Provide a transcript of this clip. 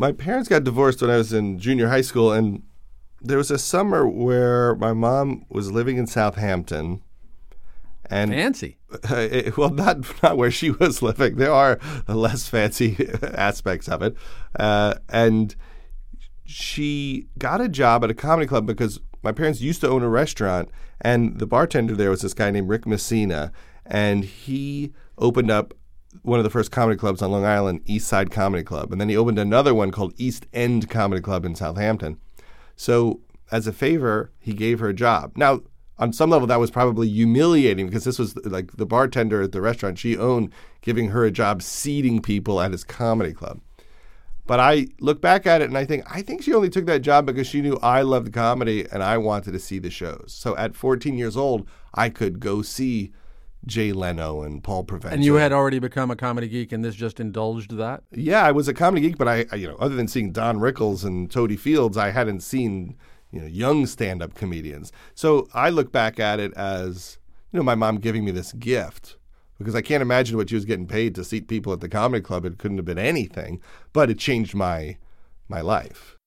My parents got divorced when I was in junior high school, and there was a summer where my mom was living in Southampton. And Fancy. it- well, not not where she was living. There are less fancy aspects of it, uh, and she got a job at a comedy club because my parents used to own a restaurant, and the bartender there was this guy named Rick Messina, and he opened up one of the first comedy clubs on Long Island, East Side Comedy Club, and then he opened another one called East End Comedy Club in Southampton. So, as a favor, he gave her a job. Now, on some level, that was probably humiliating because this was like the bartender at the restaurant she owned giving her a job seating people at his comedy club. But I look back at it and I think I think she only took that job because she knew I loved comedy and I wanted to see the shows. So at 14 years old, I could go see Jay Leno and Paul Provenza. And you had already become a comedy geek, and this just indulged that. Yeah, I was a comedy geek, but I, I, you know, other than seeing Don Rickles and Totie Fields, I hadn't seen, you know, young stand-up comedians. So I look back at it as, you know, my mom giving me this gift because I can't imagine what she was getting paid to seat people at the comedy club. It couldn't have been anything, but it changed my my life.